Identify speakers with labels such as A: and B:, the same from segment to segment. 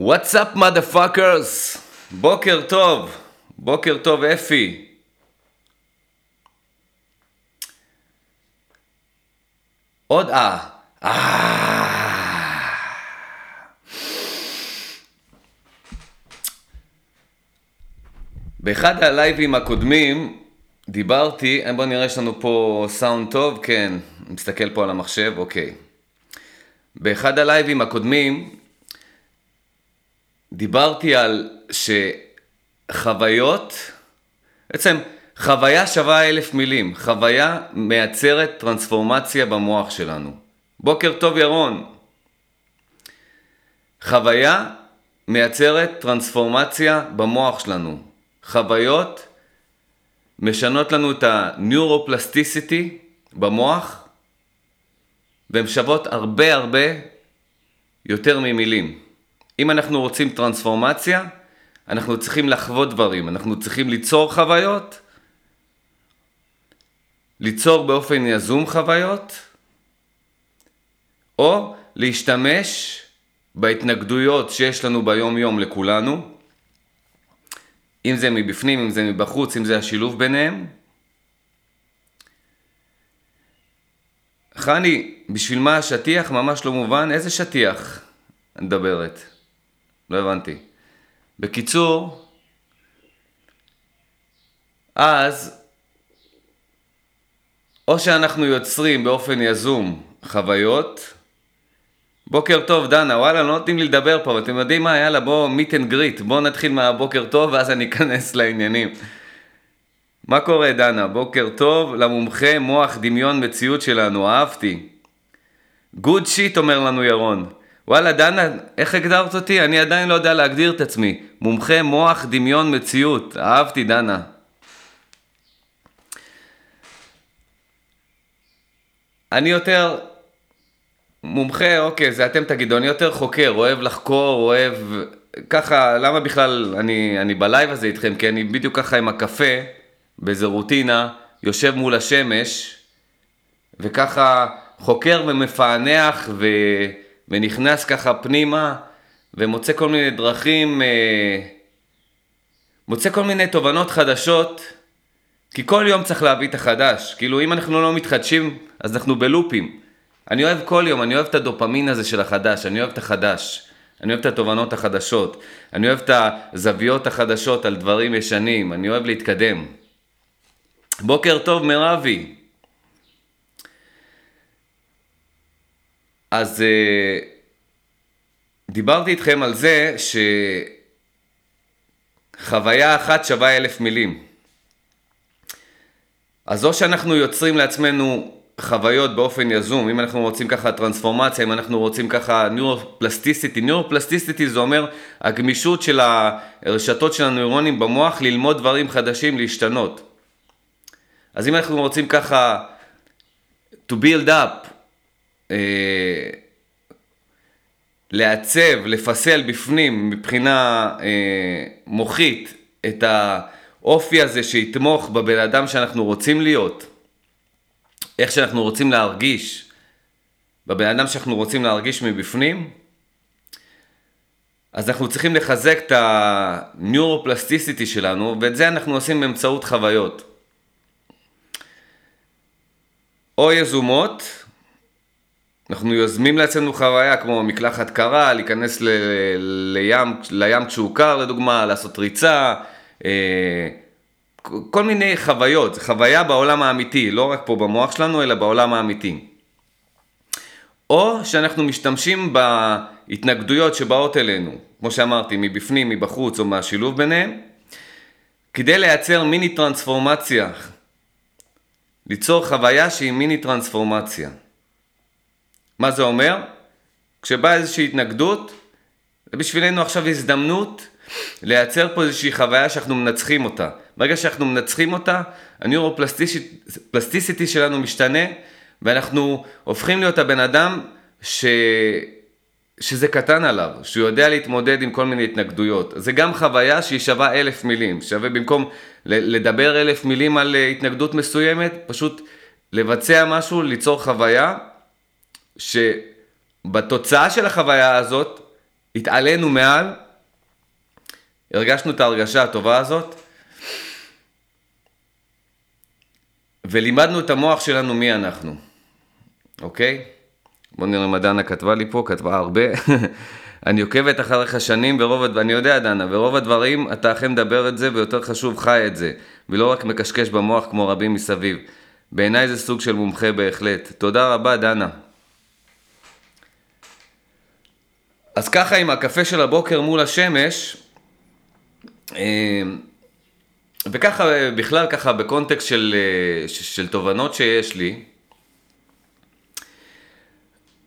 A: What's up motherfuckers? בוקר טוב, בוקר טוב אפי. עוד אה, אה. באחד הלייבים הקודמים דיברתי, בוא נראה יש לנו פה סאונד טוב, כן, מסתכל פה על המחשב, אוקיי. באחד הלייבים הקודמים דיברתי על שחוויות, בעצם חוויה שווה אלף מילים, חוויה מייצרת טרנספורמציה במוח שלנו. בוקר טוב ירון. חוויה מייצרת טרנספורמציה במוח שלנו. חוויות משנות לנו את ה-neuroplasticity במוח, והן שוות הרבה הרבה יותר ממילים. אם אנחנו רוצים טרנספורמציה, אנחנו צריכים לחוות דברים, אנחנו צריכים ליצור חוויות, ליצור באופן יזום חוויות, או להשתמש בהתנגדויות שיש לנו ביום יום לכולנו, אם זה מבפנים, אם זה מבחוץ, אם זה השילוב ביניהם. חני, בשביל מה השטיח? ממש לא מובן. איזה שטיח את מדברת? לא הבנתי. בקיצור, אז או שאנחנו יוצרים באופן יזום חוויות, בוקר טוב דנה, וואלה לא נותנים לי לדבר פה, אתם יודעים מה, יאללה בואו meet and greet, בואו נתחיל מהבוקר טוב ואז אני אכנס לעניינים. מה קורה דנה? בוקר טוב למומחה מוח דמיון מציאות שלנו, אהבתי. גוד שיט אומר לנו ירון. וואלה דנה, איך הגדרת אותי? אני עדיין לא יודע להגדיר את עצמי. מומחה מוח דמיון מציאות, אהבתי דנה. אני יותר מומחה, אוקיי, זה אתם תגידו, אני יותר חוקר, אוהב לחקור, אוהב... ככה, למה בכלל אני, אני בלייב הזה איתכם? כי אני בדיוק ככה עם הקפה, באיזה רוטינה, יושב מול השמש, וככה חוקר ומפענח ו... ונכנס ככה פנימה, ומוצא כל מיני דרכים, אה, מוצא כל מיני תובנות חדשות, כי כל יום צריך להביא את החדש. כאילו, אם אנחנו לא מתחדשים, אז אנחנו בלופים. אני אוהב כל יום, אני אוהב את הדופמין הזה של החדש, אני אוהב את החדש. אני אוהב את התובנות החדשות, אני אוהב את הזוויות החדשות על דברים ישנים, אני אוהב להתקדם. בוקר טוב מרבי. אז uh, דיברתי איתכם על זה שחוויה אחת שווה אלף מילים. אז או שאנחנו יוצרים לעצמנו חוויות באופן יזום, אם אנחנו רוצים ככה טרנספורמציה, אם אנחנו רוצים ככה ניורופלסטיסיטי, ניורופלסטיסיטי זה אומר הגמישות של הרשתות של הנוירונים במוח ללמוד דברים חדשים, להשתנות. אז אם אנחנו רוצים ככה to build up, אה, לעצב, לפסל בפנים מבחינה אה, מוחית את האופי הזה שיתמוך בבן אדם שאנחנו רוצים להיות, איך שאנחנו רוצים להרגיש. בבן אדם שאנחנו רוצים להרגיש מבפנים, אז אנחנו צריכים לחזק את הניורופלסטיסיטי שלנו, ואת זה אנחנו עושים באמצעות חוויות. או יזומות, אנחנו יוזמים לעצמנו חוויה כמו מקלחת קרה, להיכנס ל- לים, לים כשהוא קר לדוגמה, לעשות ריצה, אה, כל מיני חוויות, חוויה בעולם האמיתי, לא רק פה במוח שלנו, אלא בעולם האמיתי. או שאנחנו משתמשים בהתנגדויות שבאות אלינו, כמו שאמרתי, מבפנים, מבחוץ או מהשילוב ביניהם, כדי לייצר מיני טרנספורמציה, ליצור חוויה שהיא מיני טרנספורמציה. מה זה אומר? כשבאה איזושהי התנגדות, זה בשבילנו עכשיו הזדמנות לייצר פה איזושהי חוויה שאנחנו מנצחים אותה. ברגע שאנחנו מנצחים אותה, הניורופלסטיסיטי שלנו משתנה, ואנחנו הופכים להיות הבן אדם ש... שזה קטן עליו, שהוא יודע להתמודד עם כל מיני התנגדויות. זה גם חוויה שהיא שווה אלף מילים, שווה במקום לדבר אלף מילים על אה, התנגדות מסוימת, פשוט לבצע משהו, ליצור חוויה, שבתוצאה של החוויה הזאת, התעלינו מעל, הרגשנו את ההרגשה הטובה הזאת, ולימדנו את המוח שלנו מי אנחנו, אוקיי? בוא נראה מה דנה כתבה לי פה, כתבה הרבה. אני עוקבת אחריך שנים, ורוב, אני יודע דנה, ורוב הדברים אתה אכן מדבר את זה, ויותר חשוב חי את זה, ולא רק מקשקש במוח כמו רבים מסביב. בעיניי זה סוג של מומחה בהחלט. תודה רבה דנה. אז ככה עם הקפה של הבוקר מול השמש, אה, וככה בכלל ככה בקונטקסט של, אה, של תובנות שיש לי,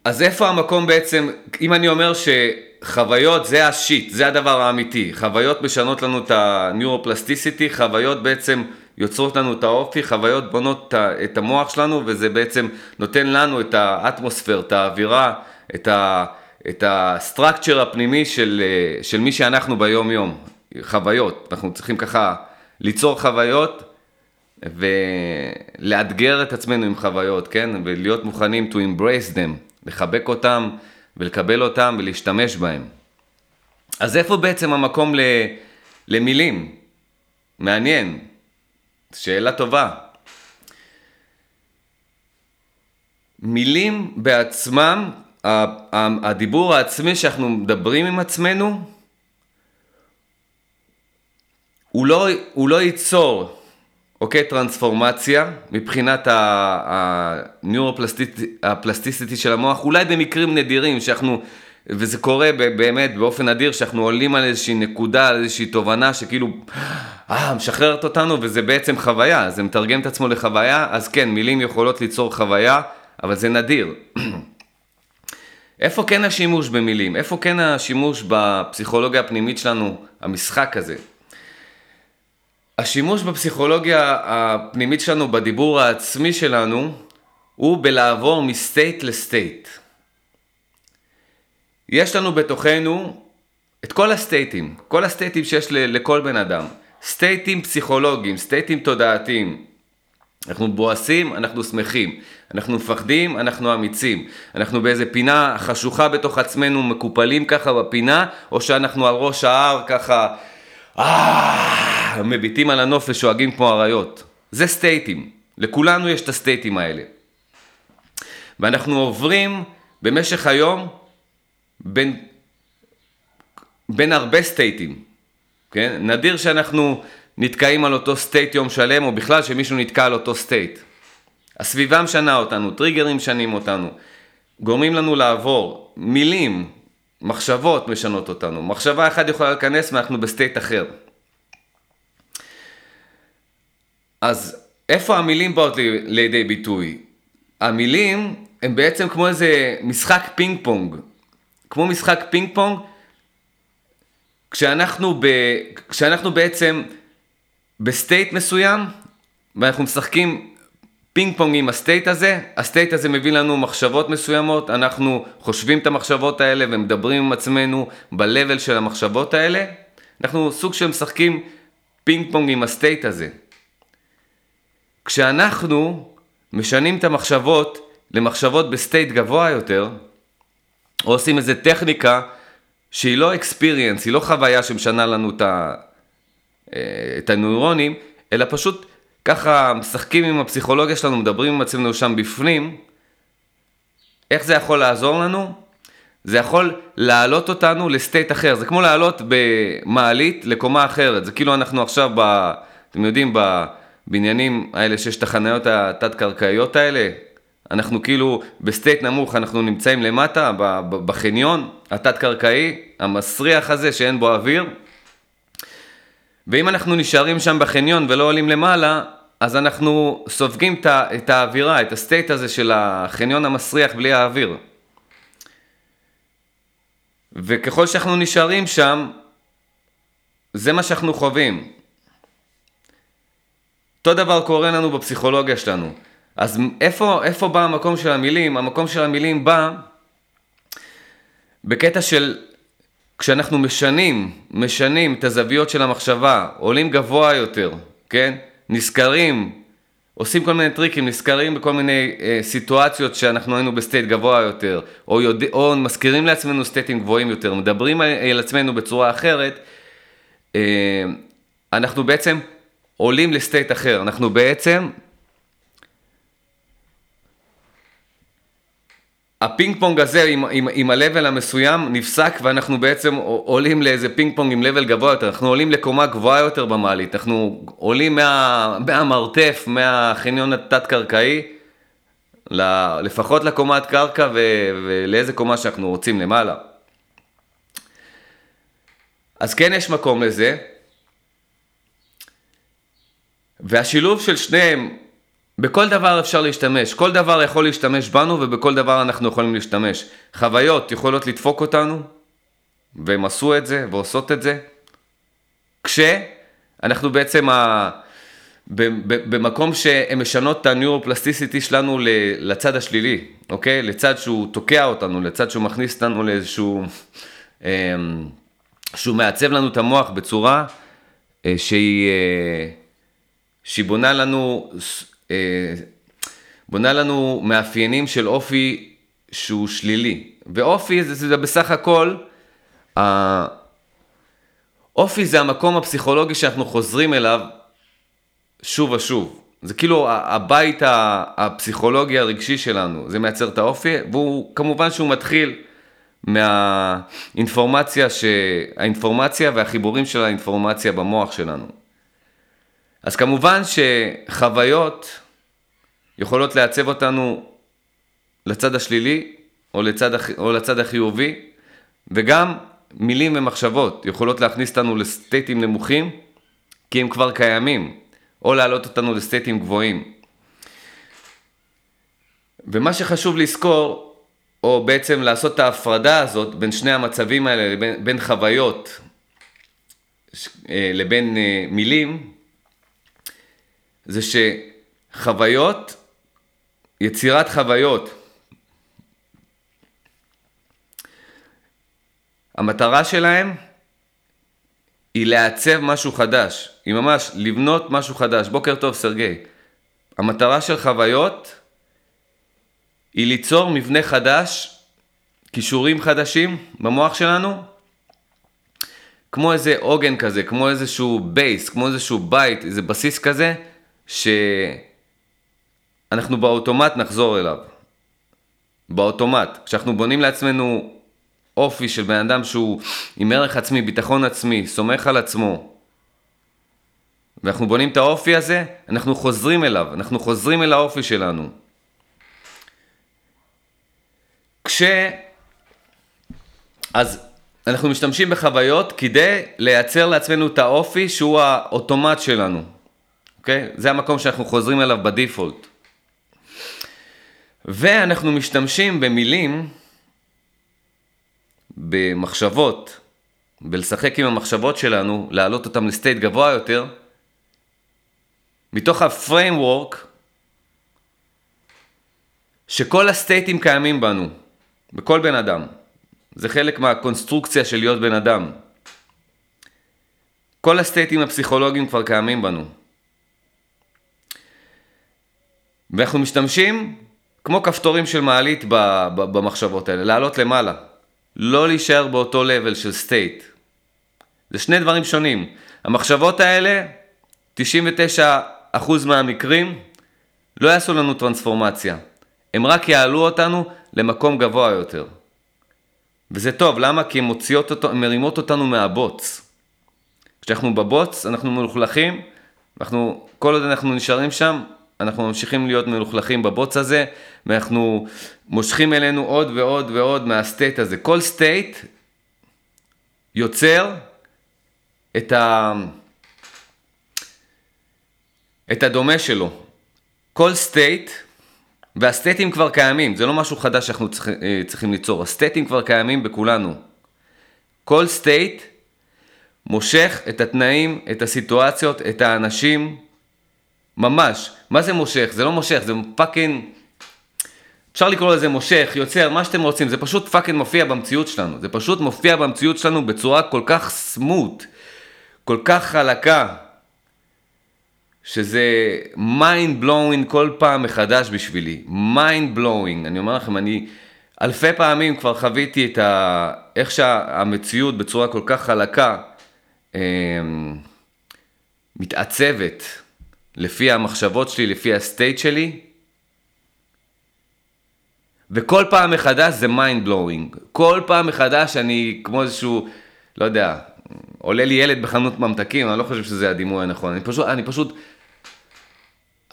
A: אז איפה המקום בעצם, אם אני אומר שחוויות זה השיט, זה הדבר האמיתי, חוויות משנות לנו את הניורופלסטיסיטי, חוויות בעצם יוצרות לנו את האופי, חוויות בונות את המוח שלנו וזה בעצם נותן לנו את האטמוספייר, את האווירה, את, ה, את הסטרקצ'ר הפנימי של, של מי שאנחנו ביום יום, חוויות, אנחנו צריכים ככה ליצור חוויות ולאתגר את עצמנו עם חוויות, כן? ולהיות מוכנים to embrace them. לחבק אותם ולקבל אותם ולהשתמש בהם. אז איפה בעצם המקום ל... למילים? מעניין, שאלה טובה. מילים בעצמם, הדיבור העצמי שאנחנו מדברים עם עצמנו, הוא לא, הוא לא ייצור אוקיי, טרנספורמציה מבחינת הניורופלסטיסיטי של המוח, אולי במקרים נדירים שאנחנו, וזה קורה באמת באופן נדיר, שאנחנו עולים על איזושהי נקודה, על איזושהי תובנה שכאילו, אה, משחררת אותנו וזה בעצם חוויה, זה מתרגם את עצמו לחוויה, אז כן, מילים יכולות ליצור חוויה, אבל זה נדיר. איפה כן השימוש במילים? איפה כן השימוש בפסיכולוגיה הפנימית שלנו, המשחק הזה? השימוש בפסיכולוגיה הפנימית שלנו, בדיבור העצמי שלנו, הוא בלעבור מסטייט לסטייט. יש לנו בתוכנו את כל הסטייטים, כל הסטייטים שיש לכל בן אדם. סטייטים פסיכולוגיים, סטייטים תודעתיים. אנחנו בועסים, אנחנו שמחים. אנחנו מפחדים, אנחנו אמיצים. אנחנו באיזה פינה חשוכה בתוך עצמנו, מקופלים ככה בפינה, או שאנחנו על ראש ההר ככה... אה, מביטים על הנוף ושואגים כמו אריות. זה סטייטים. לכולנו יש את הסטייטים האלה. ואנחנו עוברים במשך היום בין, בין הרבה סטייטים. כן? נדיר שאנחנו נתקעים על אותו state יום שלם, או בכלל שמישהו נתקע על אותו state. הסביבה משנה אותנו, טריגרים משנים אותנו, גורמים לנו לעבור. מילים, מחשבות משנות אותנו. מחשבה אחת יכולה להיכנס ואנחנו ב state אחר. אז איפה המילים באות לידי ביטוי? המילים הם בעצם כמו איזה משחק פינג פונג. כמו משחק פינג פונג, כשאנחנו, ב, כשאנחנו בעצם ב state מסוים, ואנחנו משחקים פינג פונג עם ה state הזה, ה state הזה מביא לנו מחשבות מסוימות, אנחנו חושבים את המחשבות האלה ומדברים עם עצמנו ב level של המחשבות האלה, אנחנו סוג של משחקים פינג פונג עם ה state הזה. כשאנחנו משנים את המחשבות למחשבות ב state גבוה יותר, או עושים איזה טכניקה שהיא לא experience, היא לא חוויה שמשנה לנו את, ה, את הנוירונים, אלא פשוט ככה משחקים עם הפסיכולוגיה שלנו, מדברים עם עצמנו שם בפנים, איך זה יכול לעזור לנו? זה יכול להעלות אותנו לסטייט אחר, זה כמו לעלות במעלית לקומה אחרת, זה כאילו אנחנו עכשיו, ב, אתם יודעים, בבניינים האלה שיש את החניות התת-קרקעיות האלה, אנחנו כאילו ב state נמוך, אנחנו נמצאים למטה, בחניון התת-קרקעי, המסריח הזה שאין בו אוויר, ואם אנחנו נשארים שם בחניון ולא עולים למעלה, אז אנחנו סופגים את האווירה, את ה state הזה של החניון המסריח בלי האוויר. וככל שאנחנו נשארים שם, זה מה שאנחנו חווים. אותו דבר קורה לנו בפסיכולוגיה שלנו. אז איפה, איפה בא המקום של המילים? המקום של המילים בא בקטע של כשאנחנו משנים, משנים את הזוויות של המחשבה, עולים גבוה יותר, כן? נזכרים עושים כל מיני טריקים, נזכרים בכל מיני אה, סיטואציות שאנחנו היינו ב state גבוה יותר, או, יודע, או מזכירים לעצמנו סטייטים גבוהים יותר, מדברים על, על עצמנו בצורה אחרת, אה, אנחנו בעצם עולים ל state אחר, אנחנו בעצם הפינג פונג הזה עם, עם, עם ה level המסוים נפסק ואנחנו בעצם עולים לאיזה פינג פונג עם level גבוה יותר, אנחנו עולים לקומה גבוהה יותר במעלית, אנחנו עולים מה, מהמרתף, מהחניון התת-קרקעי, לפחות לקומת קרקע ו, ולאיזה קומה שאנחנו רוצים למעלה. אז כן יש מקום לזה, והשילוב של שניהם בכל דבר אפשר להשתמש, כל דבר יכול להשתמש בנו ובכל דבר אנחנו יכולים להשתמש. חוויות יכולות לדפוק אותנו, והם עשו את זה ועושות את זה, כשאנחנו בעצם ה... במקום שהן משנות את הניורופלסטיסיטי שלנו לצד השלילי, אוקיי? לצד שהוא תוקע אותנו, לצד שהוא מכניס אותנו לאיזשהו... אמ, שהוא מעצב לנו את המוח בצורה אה, שהיא, אה, שהיא בונה לנו בונה לנו מאפיינים של אופי שהוא שלילי. ואופי זה, זה בסך הכל, אופי זה המקום הפסיכולוגי שאנחנו חוזרים אליו שוב ושוב. זה כאילו הבית הפסיכולוגי הרגשי שלנו, זה מייצר את האופי, והוא כמובן שהוא מתחיל מהאינפורמציה, ש... האינפורמציה והחיבורים של האינפורמציה במוח שלנו. אז כמובן שחוויות יכולות לעצב אותנו לצד השלילי או לצד, או לצד החיובי, וגם מילים ומחשבות יכולות להכניס אותנו לסטייטים נמוכים, כי הם כבר קיימים, או להעלות אותנו לסטייטים גבוהים. ומה שחשוב לזכור, או בעצם לעשות את ההפרדה הזאת בין שני המצבים האלה, בין, בין חוויות אה, לבין אה, מילים, זה שחוויות יצירת חוויות. המטרה שלהם היא לעצב משהו חדש, היא ממש לבנות משהו חדש. בוקר טוב סרגי. המטרה של חוויות היא ליצור מבנה חדש, כישורים חדשים במוח שלנו, כמו איזה עוגן כזה, כמו איזשהו בייס, כמו איזשהו בית, איזה בסיס כזה, ש... אנחנו באוטומט נחזור אליו. באוטומט. כשאנחנו בונים לעצמנו אופי של בן אדם שהוא עם ערך עצמי, ביטחון עצמי, סומך על עצמו, ואנחנו בונים את האופי הזה, אנחנו חוזרים אליו, אנחנו חוזרים אל האופי שלנו. כש... אז אנחנו משתמשים בחוויות כדי לייצר לעצמנו את האופי שהוא האוטומט שלנו, אוקיי? זה המקום שאנחנו חוזרים אליו בדיפולט. ואנחנו משתמשים במילים, במחשבות, בלשחק עם המחשבות שלנו, להעלות אותם ל state גבוה יותר, מתוך ה framework שכל הסטייטים קיימים בנו, בכל בן אדם. זה חלק מהקונסטרוקציה של להיות בן אדם. כל הסטייטים הפסיכולוגיים כבר קיימים בנו. ואנחנו משתמשים כמו כפתורים של מעלית במחשבות האלה, לעלות למעלה. לא להישאר באותו level של state. זה שני דברים שונים. המחשבות האלה, 99% מהמקרים, לא יעשו לנו טרנספורמציה. הם רק יעלו אותנו למקום גבוה יותר. וזה טוב, למה? כי הן מוציאות אותו, הן מרימות אותנו מהבוץ. כשאנחנו בבוץ, אנחנו מלוכלכים, אנחנו, כל עוד אנחנו נשארים שם, אנחנו ממשיכים להיות מלוכלכים בבוץ הזה, ואנחנו מושכים אלינו עוד ועוד ועוד מה state הזה. כל state יוצר את, ה... את הדומה שלו. כל state, והסטייטים כבר קיימים, זה לא משהו חדש שאנחנו צריכ... אה, צריכים ליצור, הסטייטים כבר קיימים בכולנו. כל state מושך את התנאים, את הסיטואציות, את האנשים, ממש. מה זה מושך? זה לא מושך, זה fucking... אפשר לקרוא לזה מושך, יוצר, מה שאתם רוצים, זה פשוט fucking מופיע במציאות שלנו. זה פשוט מופיע במציאות שלנו בצורה כל כך smooth, כל כך חלקה. שזה mind blowing כל פעם מחדש בשבילי, mind blowing, אני אומר לכם, אני אלפי פעמים כבר חוויתי את ה... איך שהמציאות בצורה כל כך חלקה אה, מתעצבת לפי המחשבות שלי, לפי הסטייט שלי, וכל פעם מחדש זה mind blowing. כל פעם מחדש אני כמו איזשהו, לא יודע, עולה לי ילד בחנות ממתקים, אני לא חושב שזה הדימוי הנכון. אני פשוט, אני פשוט,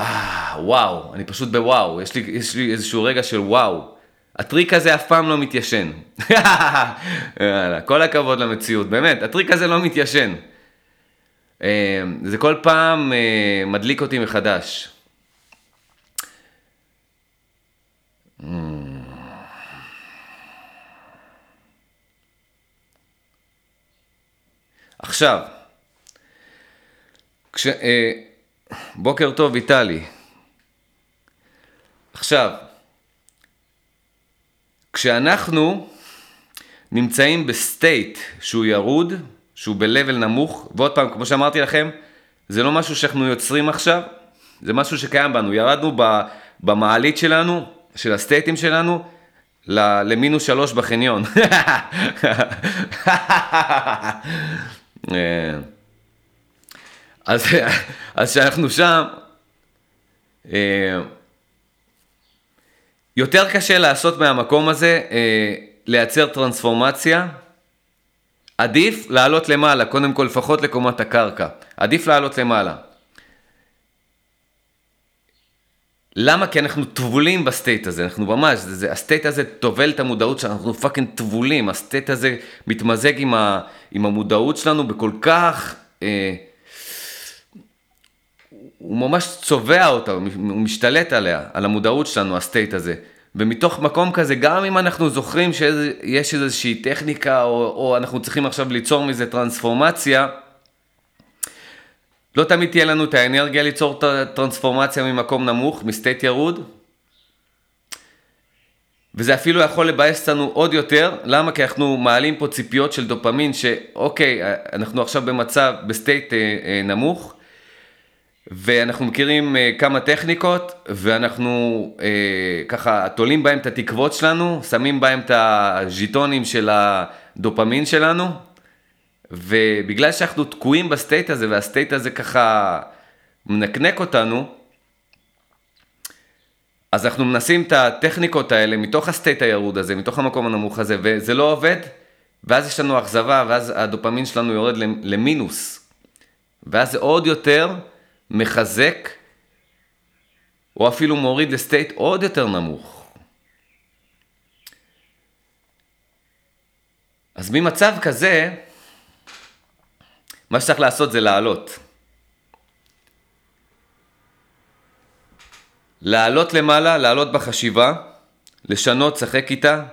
A: אה, וואו, אני פשוט בוואו. יש לי, יש לי איזשהו רגע של וואו. הטריק הזה אף פעם לא מתיישן. כל הכבוד למציאות, באמת, הטריק הזה לא מתיישן. אה, זה כל פעם אה, מדליק אותי מחדש. Mm. עכשיו, כש... אה, בוקר טוב ויטלי. עכשיו, כשאנחנו נמצאים ב state שהוא ירוד, שהוא ב-level נמוך, ועוד פעם, כמו שאמרתי לכם, זה לא משהו שאנחנו יוצרים עכשיו, זה משהו שקיים בנו. ירדנו במעלית שלנו, של הסטייטים שלנו, למינוס שלוש בחניון. אה, אז, אז שאנחנו שם, אה, יותר קשה לעשות מהמקום הזה, אה, לייצר טרנספורמציה. עדיף לעלות למעלה, קודם כל לפחות לקומת הקרקע. עדיף לעלות למעלה. למה? כי אנחנו טבולים ב state הזה, אנחנו ממש, זה, זה, ה state הזה טובל את המודעות שלנו, אנחנו fucking טבולים, ה state הזה מתמזג עם, ה, עם המודעות שלנו בכל כך, אה, הוא ממש צובע אותה, הוא משתלט עליה, על המודעות שלנו, הסטייט הזה. ומתוך מקום כזה, גם אם אנחנו זוכרים שיש איזושהי טכניקה, או, או אנחנו צריכים עכשיו ליצור מזה טרנספורמציה, לא תמיד תהיה לנו את האנרגיה ליצור את הטרנספורמציה ממקום נמוך, מסטייט ירוד. וזה אפילו יכול לבאס אותנו עוד יותר, למה? כי אנחנו מעלים פה ציפיות של דופמין, שאוקיי, אנחנו עכשיו במצב, ב state אה, אה, נמוך, ואנחנו מכירים אה, כמה טכניקות, ואנחנו אה, ככה תולים בהם את התקוות שלנו, שמים בהם את הז'יטונים של הדופמין שלנו, ובגלל שאנחנו תקועים ב state הזה, וה state הזה ככה מנקנק אותנו, אז אנחנו מנסים את הטכניקות האלה מתוך הסטייט הירוד הזה, מתוך המקום הנמוך הזה, וזה לא עובד, ואז יש לנו אכזבה, ואז הדופמין שלנו יורד למינוס. ואז זה עוד יותר מחזק, או אפילו מוריד לסטייט עוד יותר נמוך. אז ממצב כזה, מה שצריך לעשות זה לעלות. לעלות למעלה, לעלות בחשיבה, לשנות, שחק איתה,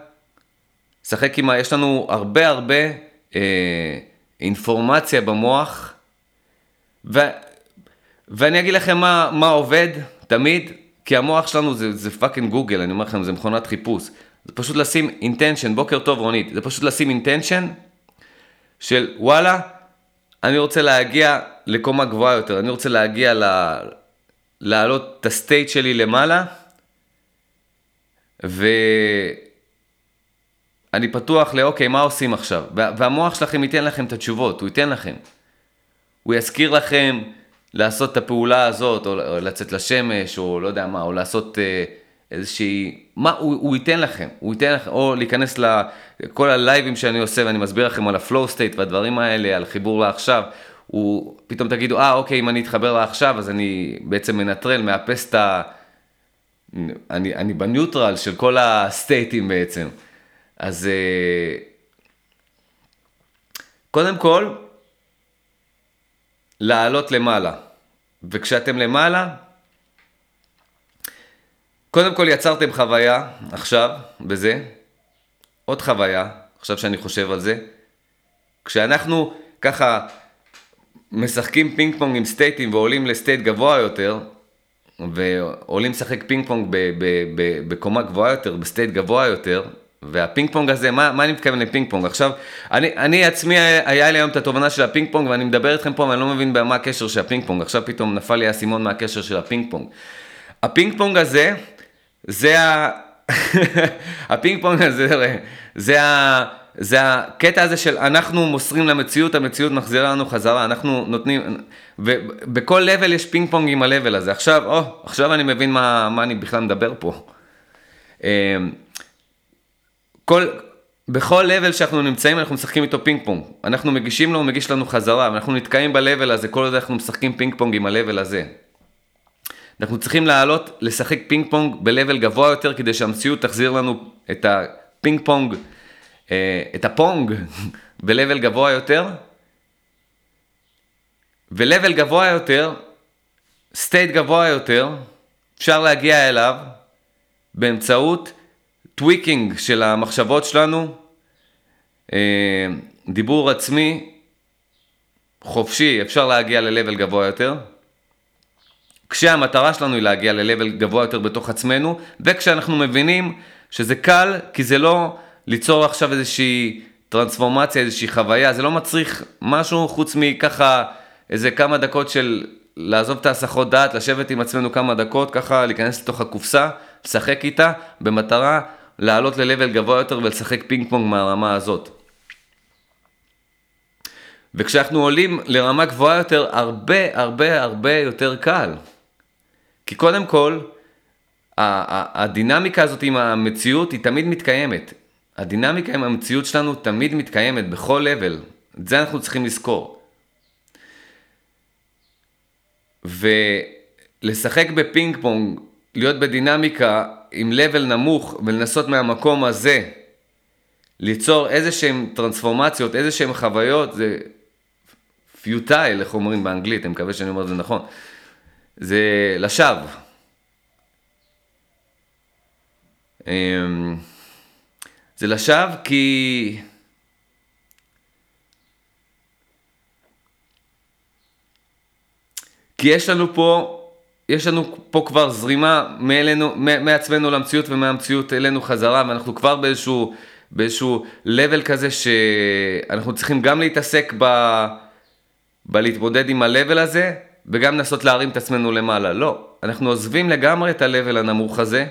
A: שחק עם ה... יש לנו הרבה הרבה אה, אינפורמציה במוח, ו, ואני אגיד לכם מה, מה עובד תמיד, כי המוח שלנו זה, זה fucking גוגל, אני אומר לכם, זה מכונת חיפוש. זה פשוט לשים intention, בוקר טוב רונית, זה פשוט לשים intention של וואלה, אני רוצה להגיע לקומה גבוהה יותר, אני רוצה להגיע ל... להעלות את ה state שלי למעלה, ואני פתוח לאוקיי, מה עושים עכשיו? והמוח שלכם ייתן לכם את התשובות, הוא ייתן לכם. הוא יזכיר לכם לעשות את הפעולה הזאת, או לצאת לשמש, או לא יודע מה, או לעשות אה, איזושהי... מה, הוא, הוא ייתן לכם, הוא ייתן לכם, או להיכנס לכל הלייבים שאני עושה, ואני מסביר לכם על ה flow state והדברים האלה, על חיבור לעכשיו, הוא, פתאום תגידו, אה, אוקיי, אם אני אתחבר לעכשיו, אז אני בעצם מנטרל, מאפס את ה... אני, אני בניוטרל של כל הסטייטים בעצם. אז אה, קודם כל, לעלות למעלה. וכשאתם למעלה, קודם כל יצרתם חוויה עכשיו, בזה, עוד חוויה, עכשיו שאני חושב על זה, כשאנחנו ככה משחקים פינג פונג עם סטייטים ועולים ל state גבוה יותר, ועולים לשחק פינג פונג בקומה גבוהה יותר, ב state גבוה יותר, והפינג פונג הזה, מה, מה אני מתכוון לפינג פונג? עכשיו, אני, אני עצמי, היה לי היום את התובנה של הפינג פונג, ואני מדבר איתכם פה, ואני לא מבין מה הקשר של הפינג פונג, עכשיו פתאום נפל לי האסימון מהקשר של הפינג פונג. הפינג פונג הזה, זה ה... הפינג פונג הזה, זה ה... זה הקטע הזה של אנחנו מוסרים למציאות, המציאות מחזירה לנו חזרה, אנחנו נותנים, ובכל level יש פינג פונג עם ה level הזה. עכשיו, או, עכשיו אני מבין מה, מה אני בכלל מדבר פה. כל, בכל level שאנחנו נמצאים אנחנו משחקים איתו פינג פונג. אנחנו מגישים לו, הוא מגיש לנו חזרה, ואנחנו נתקעים ב level הזה, כל עוד אנחנו משחקים פינג פונג עם ה level הזה. אנחנו צריכים לעלות, לשחק פינג פונג ב-level גבוה יותר, כדי שהמציאות תחזיר לנו את הפינג פונג, אה, את הפונג ב-level גבוה יותר. ו-level גבוה יותר, state גבוה יותר, אפשר להגיע אליו באמצעות tweaking של המחשבות שלנו, אה, דיבור עצמי חופשי, אפשר להגיע ל-level גבוה יותר. כשהמטרה שלנו היא להגיע ל-level גבוה יותר בתוך עצמנו, וכשאנחנו מבינים שזה קל, כי זה לא ליצור עכשיו איזושהי טרנספורמציה, איזושהי חוויה, זה לא מצריך משהו חוץ מככה איזה כמה דקות של לעזוב את ההסחות דעת, לשבת עם עצמנו כמה דקות, ככה להיכנס לתוך הקופסה, לשחק איתה, במטרה לעלות ל-level גבוה יותר ולשחק פינג פונג מהרמה הזאת. וכשאנחנו עולים לרמה גבוהה יותר, הרבה הרבה הרבה יותר קל. כי קודם כל, הדינמיקה הזאת עם המציאות היא תמיד מתקיימת. הדינמיקה עם המציאות שלנו תמיד מתקיימת בכל level. את זה אנחנו צריכים לזכור. ולשחק בפינג פונג, להיות בדינמיקה עם level נמוך ולנסות מהמקום הזה ליצור איזה שהם טרנספורמציות, איזה שהם חוויות, זה פיוטייל, איך אומרים באנגלית, אני מקווה שאני אומר את זה נכון. זה לשווא. אמ, זה לשווא כי... כי יש לנו פה, יש לנו פה כבר זרימה מאלינו, מעצמנו למציאות ומהמציאות אלינו חזרה, ואנחנו כבר באיזשהו, באיזשהו level כזה שאנחנו צריכים גם להתעסק ב... בלהתמודד עם ה-level הזה, וגם לנסות להרים את עצמנו למעלה. לא, אנחנו עוזבים לגמרי את ה-level הנמוך הזה,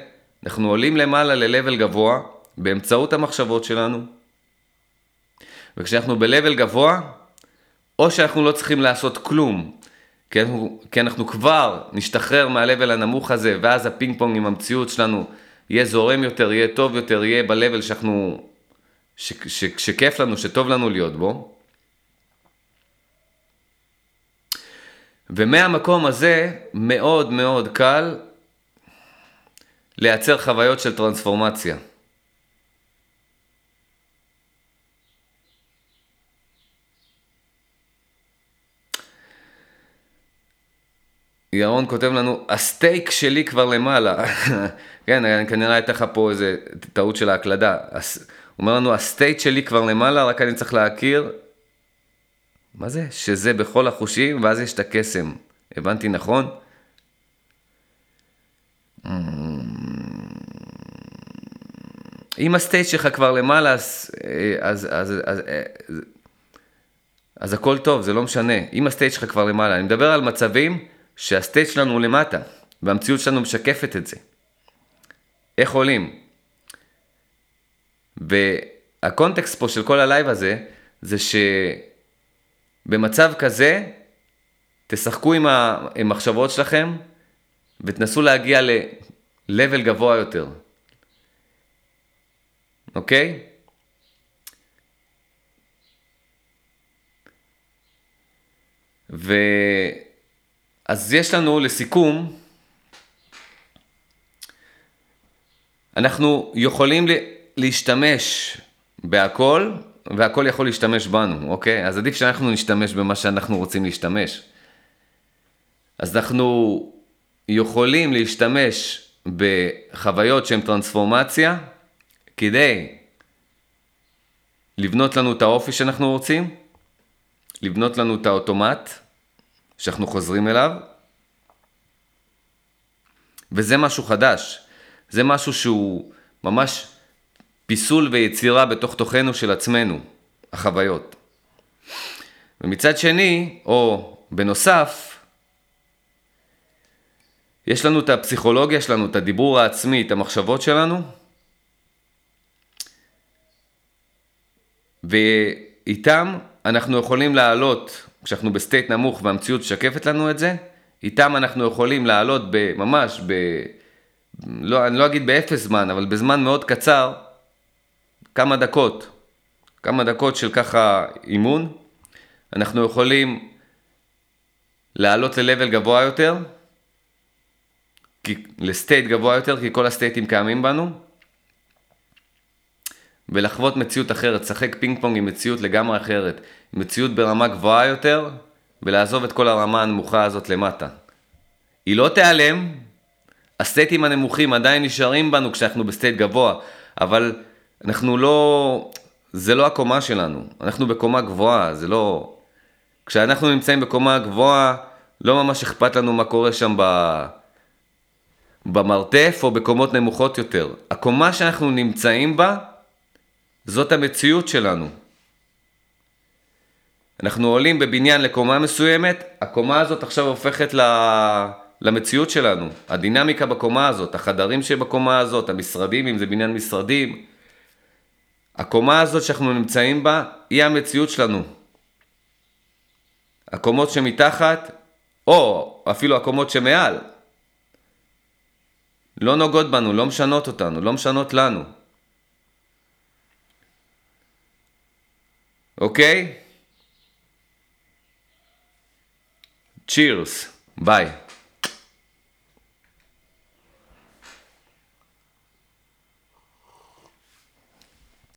A: אנחנו עולים למעלה ל-level גבוה, באמצעות המחשבות שלנו. וכשאנחנו ב-level גבוה, או שאנחנו לא צריכים לעשות כלום, כי אנחנו, כי אנחנו כבר נשתחרר מה-level הנמוך הזה, ואז הפינג פונג עם המציאות שלנו יהיה זורם יותר, יהיה טוב יותר, יהיה ב-level שאנחנו, ש, ש, שכיף לנו, שטוב לנו להיות בו. ומהמקום הזה מאוד מאוד קל לייצר חוויות של טרנספורמציה. ירון כותב לנו, הסטייק שלי כבר למעלה. כן, כנראה הייתה לך פה איזה טעות של ההקלדה. הוא אומר לנו, ה state שלי כבר למעלה, רק אני צריך להכיר מה זה? שזה בכל החושים, ואז יש את הקסם. הבנתי נכון? אם ה state שלך כבר למעלה, אז, אז, אז, אז, אז, אז הכל טוב, זה לא משנה. אם ה state שלך כבר למעלה, אני מדבר על מצבים שה state שלנו למטה, והמציאות שלנו משקפת את זה. איך עולים? והקונטקסט פה של כל ה live הזה, זה ש... במצב כזה, תשחקו עם המחשבות שלכם ותנסו להגיע ל-level גבוה יותר. אוקיי? ו... אז יש לנו לסיכום, אנחנו יכולים להשתמש בהכל, והכל יכול להשתמש בנו, אוקיי? אז עדיף שאנחנו נשתמש במה שאנחנו רוצים להשתמש. אז אנחנו יכולים להשתמש בחוויות שהן טרנספורמציה, כדי לבנות לנו את האופי שאנחנו רוצים, לבנות לנו את האוטומט שאנחנו חוזרים אליו, וזה משהו חדש, זה משהו שהוא ממש פיסול ויצירה בתוך תוכנו של עצמנו, החוויות. ומצד שני, או בנוסף, יש לנו את הפסיכולוגיה שלנו, את הדיבור העצמי, את המחשבות שלנו, ואיתם אנחנו יכולים לעלות, כשאנחנו ב state נמוך והמציאות משקפת לנו את זה, איתם אנחנו יכולים לעלות ממש ב... לא, אני לא אגיד באפס זמן, אבל בזמן מאוד קצר, כמה דקות, כמה דקות של ככה אימון, אנחנו יכולים לעלות ל-level גבוה יותר, ל state גבוה יותר, כי כל הסטייטים קיימים בנו, ולחוות מציאות אחרת, לשחק פינג פונג עם מציאות לגמרי אחרת, מציאות ברמה גבוהה יותר, ולעזוב את כל הרמה הנמוכה הזאת למטה. היא לא תיעלם, הסטייטים הנמוכים עדיין נשארים בנו כשאנחנו ב state גבוה, אבל אנחנו לא, זה לא הקומה שלנו, אנחנו בקומה גבוהה, זה לא... כשאנחנו נמצאים בקומה גבוהה, לא ממש אכפת לנו מה קורה שם ב... במרתף או בקומות נמוכות יותר. הקומה שאנחנו נמצאים בה, זאת המציאות שלנו. אנחנו עולים בבניין לקומה מסוימת, הקומה הזאת עכשיו הופכת ל... למציאות שלנו. הדינמיקה בקומה הזאת, החדרים שבקומה הזאת, המשרדים, אם זה בניין משרדים. הקומה הזאת שאנחנו נמצאים בה, היא המציאות שלנו. הקומות שמתחת, או אפילו הקומות שמעל, לא נוגעות בנו, לא משנות אותנו, לא משנות לנו. אוקיי? Cheers! Vai!